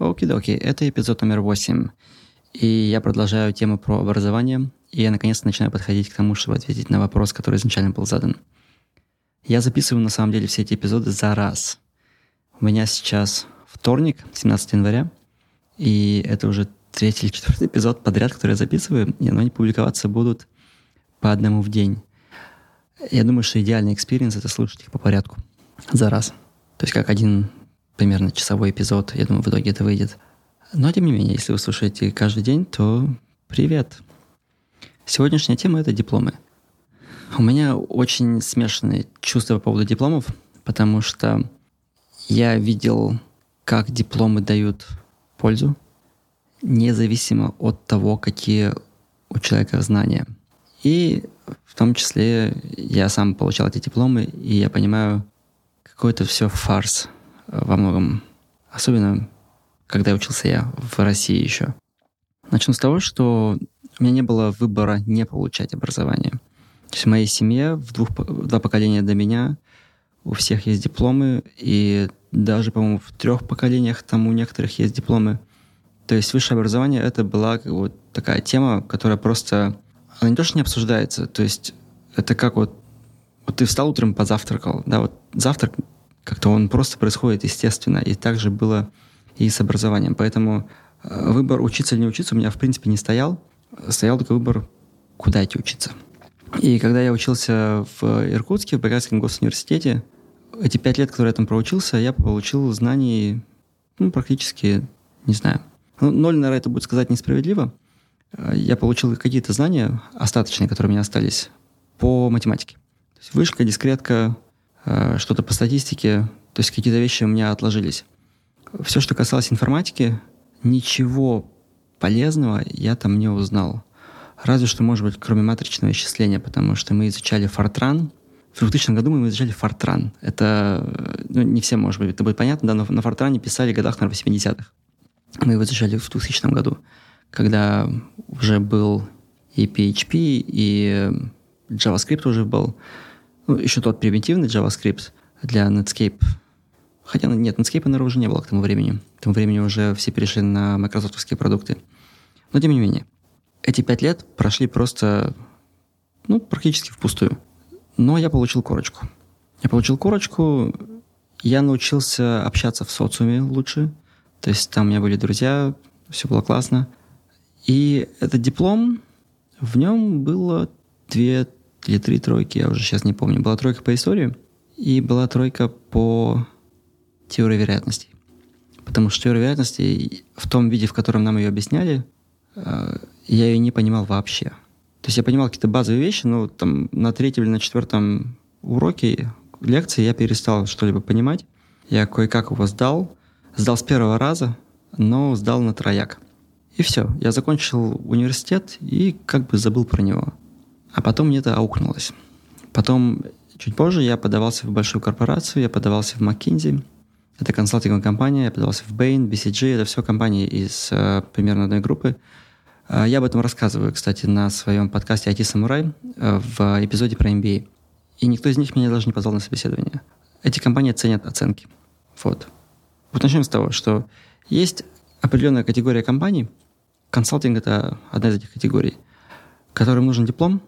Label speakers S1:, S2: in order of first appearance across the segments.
S1: Okey-dokey, это эпизод номер 8. И я продолжаю тему про образование, и я наконец-то начинаю подходить к тому, чтобы ответить на вопрос, который изначально был задан. Я записываю на самом деле все эти эпизоды за раз. У меня сейчас вторник, 17 января, и это уже третий или четвертый эпизод подряд, который я записываю, и они публиковаться будут по одному в день. Я думаю, что идеальный experience — это слушать их по порядку за раз. То есть как один примерно часовой эпизод. Я думаю, в итоге это выйдет. Но, тем не менее, если вы слушаете каждый день, то привет. Сегодняшняя тема — это дипломы. У меня очень смешанные чувства по поводу дипломов, потому что я видел, как дипломы дают пользу, независимо от того, какие у человека знания. И в том числе я сам получал эти дипломы, и я понимаю, какой это все фарс — во многом. Особенно, когда учился я в России еще. Начну с того, что у меня не было выбора не получать образование. То есть в моей семье, в двух, два поколения до меня, у всех есть дипломы, и даже, по-моему, в трех поколениях там у некоторых есть дипломы. То есть высшее образование это была как вот такая тема, которая просто... Она не то, что не обсуждается, то есть это как вот, вот ты встал утром, позавтракал, да, вот завтрак как-то он просто происходит естественно. И также было и с образованием. Поэтому э, выбор учиться или не учиться у меня в принципе не стоял. Стоял только выбор, куда идти учиться. И когда я учился в Иркутске, в Байкальском госуниверситете, эти пять лет, которые я там проучился, я получил знаний ну, практически, не знаю. Ну, ноль, наверное, это будет сказать несправедливо. Э, я получил какие-то знания остаточные, которые у меня остались по математике. То есть вышка, дискретка, что-то по статистике, то есть какие-то вещи у меня отложились. Все, что касалось информатики, ничего полезного я там не узнал. Разве что, может быть, кроме матричного исчисления, потому что мы изучали Фортран. В 2000 году мы изучали Фортран. Это, э, ну, не всем, может быть, это будет понятно, да, но на Фортране писали в годах, наверное, 80-х. Мы его изучали в 2000 году, когда уже был и PHP, и JavaScript уже был. Ну, еще тот примитивный JavaScript для Netscape. Хотя, нет, Netscape, наверное, уже не было к тому времени. К тому времени уже все перешли на майкрософтовские продукты. Но, тем не менее, эти пять лет прошли просто, ну, практически впустую. Но я получил корочку. Я получил корочку, я научился общаться в социуме лучше. То есть там у меня были друзья, все было классно. И этот диплом, в нем было две или три тройки, я уже сейчас не помню. Была тройка по истории и была тройка по теории вероятностей. Потому что теория вероятностей в том виде, в котором нам ее объясняли, э, я ее не понимал вообще. То есть я понимал какие-то базовые вещи, но там на третьем или на четвертом уроке лекции я перестал что-либо понимать. Я кое-как его сдал. Сдал с первого раза, но сдал на трояк. И все. Я закончил университет и как бы забыл про него. А потом мне это аукнулось. Потом, чуть позже, я подавался в большую корпорацию, я подавался в McKinsey, это консалтинговая компания, я подавался в Bain, BCG, это все компании из э, примерно одной группы. Э, я об этом рассказываю, кстати, на своем подкасте IT Самурай э, в эпизоде про MBA. И никто из них меня даже не позвал на собеседование. Эти компании ценят оценки. Вот. Вот начнем с того, что есть определенная категория компаний, консалтинг – это одна из этих категорий, которым нужен диплом,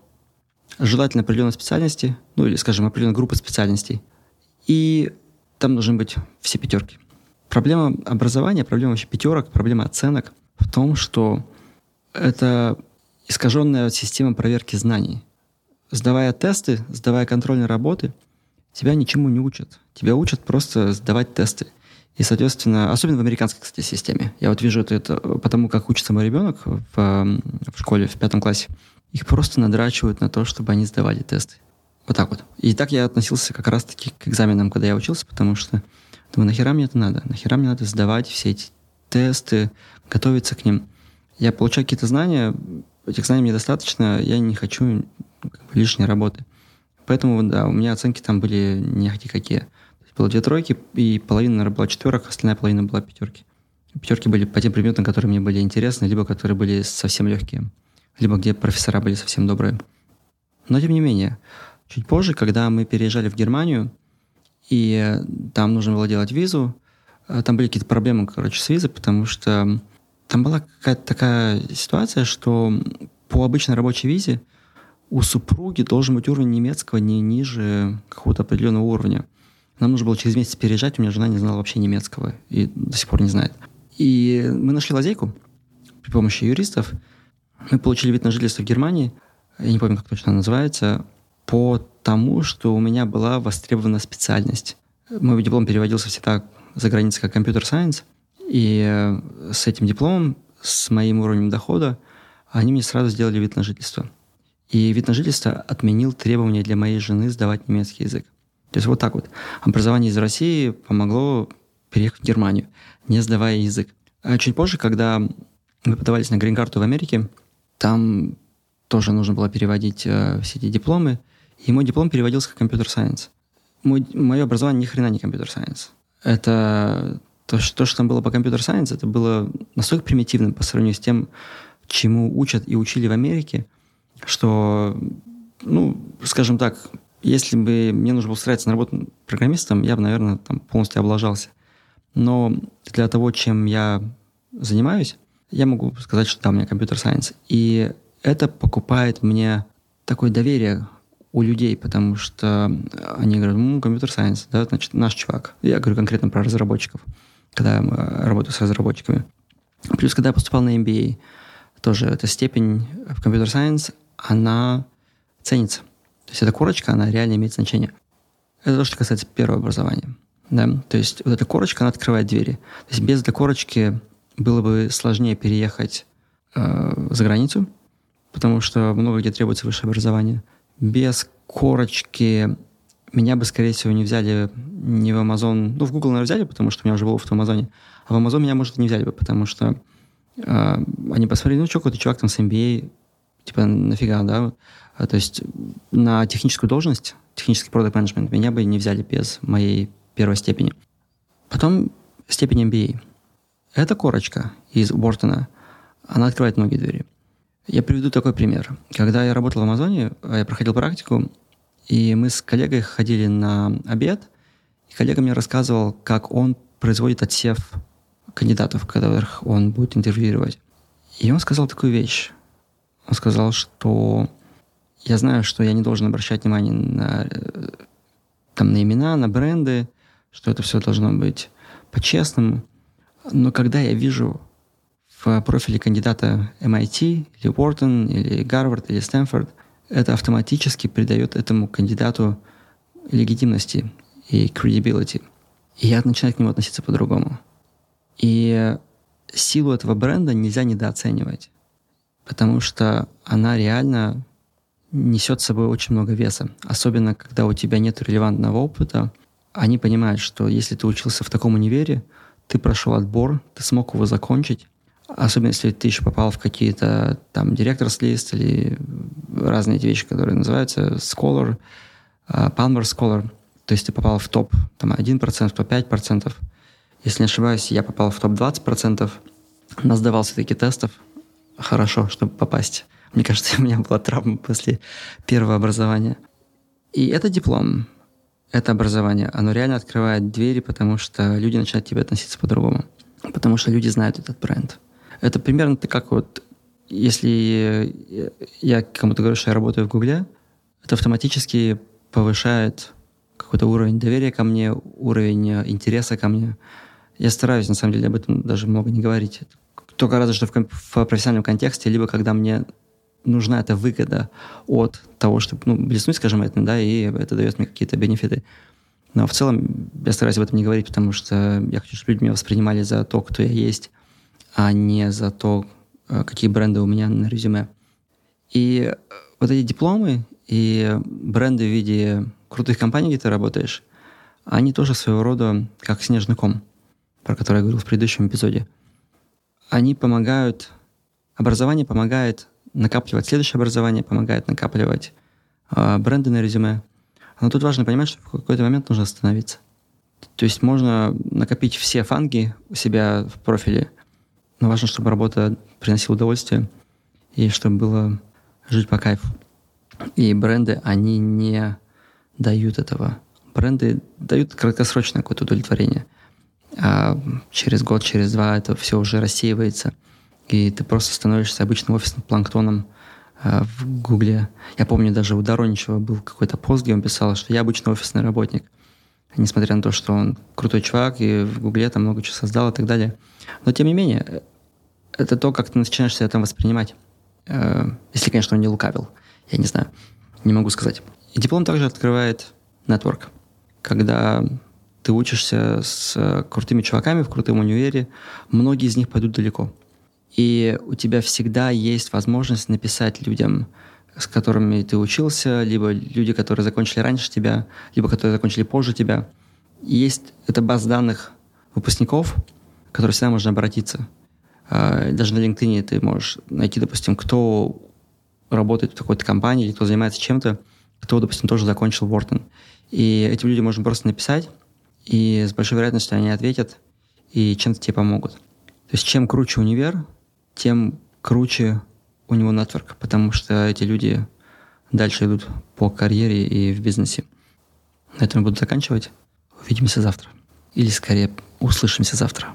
S1: желательно определенной специальности, ну или, скажем, определенной группы специальностей. И там должны быть все пятерки. Проблема образования, проблема вообще пятерок, проблема оценок в том, что это искаженная система проверки знаний. Сдавая тесты, сдавая контрольные работы, тебя ничему не учат. Тебя учат просто сдавать тесты. И, соответственно, особенно в американской, кстати, системе. Я вот вижу это, это потому, как учится мой ребенок в, в школе в пятом классе их просто надрачивают на то, чтобы они сдавали тесты. Вот так вот. И так я относился как раз-таки к экзаменам, когда я учился, потому что думаю, нахера мне это надо? Нахера мне надо сдавать все эти тесты, готовиться к ним? Я получаю какие-то знания, этих знаний мне достаточно, я не хочу как бы, лишней работы. Поэтому, да, у меня оценки там были не какие. Было две тройки, и половина, наверное, была четверок, остальная половина была пятерки. Пятерки были по тем предметам, которые мне были интересны, либо которые были совсем легкие либо где профессора были совсем добрые. Но тем не менее, чуть позже, когда мы переезжали в Германию, и там нужно было делать визу, э, там были какие-то проблемы, короче, с визой, потому что там была какая-то такая ситуация, что по обычной рабочей визе у супруги должен быть уровень немецкого не ниже какого-то определенного уровня. Нам нужно было через месяц переезжать, у меня жена не знала вообще немецкого и до сих пор не знает. И мы нашли лазейку при помощи юристов. Мы получили вид на жительство в Германии, я не помню, как точно она называется, по тому, что у меня была востребована специальность. Мой диплом переводился всегда за границей как компьютер-сайенс, и э, с этим дипломом, с моим уровнем дохода, они мне сразу сделали вид на жительство. И вид на жительство отменил требования для моей жены сдавать немецкий язык. То есть вот так вот. Образование из России помогло переехать в Германию, не сдавая язык. А чуть позже, когда мы подавались на грин-карту в Америке, там тоже нужно было переводить э, все эти дипломы, и мой диплом переводился как компьютер-сайенс. Мое образование ни хрена не компьютер-сайенс. Это то, что, там было по компьютер-сайенс, это было настолько примитивным по сравнению с тем, чему учат и учили в Америке, что, ну, скажем так, если бы мне нужно было устраиваться на работу программистом, я бы, наверное, там полностью облажался. Но для того, чем я занимаюсь, я могу сказать, что да, у меня компьютер-сайенс. И это покупает мне такое доверие у людей, потому что они говорят, ну, компьютер-сайенс, да, значит, наш чувак. Я говорю конкретно про разработчиков, когда я работаю с разработчиками. Плюс, когда я поступал на MBA, тоже эта степень в компьютер-сайенс, она ценится. То есть эта корочка, она реально имеет значение. Это то, что касается первого образования. Да? То есть вот эта корочка, она открывает двери. То есть без этой корочки было бы сложнее переехать э, за границу, потому что много где требуется высшее образование. Без корочки меня бы, скорее всего, не взяли не в Amazon, ну, в Google, наверное, взяли, потому что у меня уже был опыт в Амазоне, а в Amazon меня, может, не взяли бы, потому что э, они посмотрели, ну, что, какой-то чувак там с MBA, типа, нафига, да? А, то есть на техническую должность, технический продукт менеджмент, меня бы не взяли без моей первой степени. Потом степень MBA. Эта корочка из Бортона, она открывает многие двери. Я приведу такой пример. Когда я работал в Амазоне, я проходил практику, и мы с коллегой ходили на обед, и коллега мне рассказывал, как он производит отсев кандидатов, которых он будет интервьюировать. И он сказал такую вещь. Он сказал, что я знаю, что я не должен обращать внимание на, там, на имена, на бренды, что это все должно быть по-честному. Но когда я вижу в профиле кандидата MIT, или Wharton, или Гарвард, или Стэнфорд, это автоматически придает этому кандидату легитимности и credibility. И я начинаю к нему относиться по-другому. И силу этого бренда нельзя недооценивать, потому что она реально несет с собой очень много веса. Особенно, когда у тебя нет релевантного опыта, они понимают, что если ты учился в таком универе, ты прошел отбор, ты смог его закончить, особенно если ты еще попал в какие-то там директорс лист или разные эти вещи, которые называются scholar, uh, Palmer Scholar, то есть ты попал в топ там 1%, топ 5%. Если не ошибаюсь, я попал в топ 20%, нас сдавал все-таки тестов, хорошо, чтобы попасть. Мне кажется, у меня была травма после первого образования. И это диплом, это образование, оно реально открывает двери, потому что люди начинают к тебе относиться по-другому. Потому что люди знают этот бренд. Это примерно как вот, если я кому-то говорю, что я работаю в Гугле, это автоматически повышает какой-то уровень доверия ко мне, уровень интереса ко мне. Я стараюсь, на самом деле, об этом даже много не говорить. Только разве что в, в профессиональном контексте, либо когда мне нужна эта выгода от того, чтобы ну, блеснуть, скажем, этим, да, и это дает мне какие-то бенефиты. Но в целом я стараюсь об этом не говорить, потому что я хочу, чтобы люди меня воспринимали за то, кто я есть, а не за то, э, какие бренды у меня на резюме. И вот эти дипломы и бренды в виде крутых компаний, где ты работаешь, они тоже своего рода как снежный ком, про который я говорил в предыдущем эпизоде. Они помогают, образование помогает накапливать следующее образование, помогает накапливать э, бренды на резюме. Но тут важно понимать, что в какой-то момент нужно остановиться. То есть можно накопить все фанги у себя в профиле, но важно, чтобы работа приносила удовольствие и чтобы было жить по кайфу. И бренды, они не дают этого. Бренды дают краткосрочное какое-то удовлетворение. а через год, через два это все уже рассеивается, и ты просто становишься обычным офисным планктоном а, в Гугле. Я помню, даже у Дороничева был какой-то пост, где он писал, что я обычный офисный работник, несмотря на то, что он крутой чувак, и в Гугле там много чего создал и так далее. Но, тем не менее, это то, как ты начинаешь себя там воспринимать. Э, если, конечно, он не лукавил. Я не знаю. Не могу сказать. И диплом также открывает нетворк. Когда ты учишься с крутыми чуваками в крутом универе, многие из них пойдут далеко. И у тебя всегда есть возможность написать людям, с которыми ты учился, либо люди, которые закончили раньше тебя, либо которые закончили позже тебя. И есть эта база данных выпускников, к которой всегда можно обратиться. А, даже на LinkedIn ты можешь найти, допустим, кто работает в такой-то компании или кто занимается чем-то, кто, допустим, тоже закончил Wharton. И этим людям можно просто написать, и с большой вероятностью они ответят и чем-то тебе помогут. То есть чем круче универ, тем круче у него нетворк, потому что эти люди дальше идут по карьере и в бизнесе. На этом буду заканчивать. Увидимся завтра. Или скорее услышимся завтра.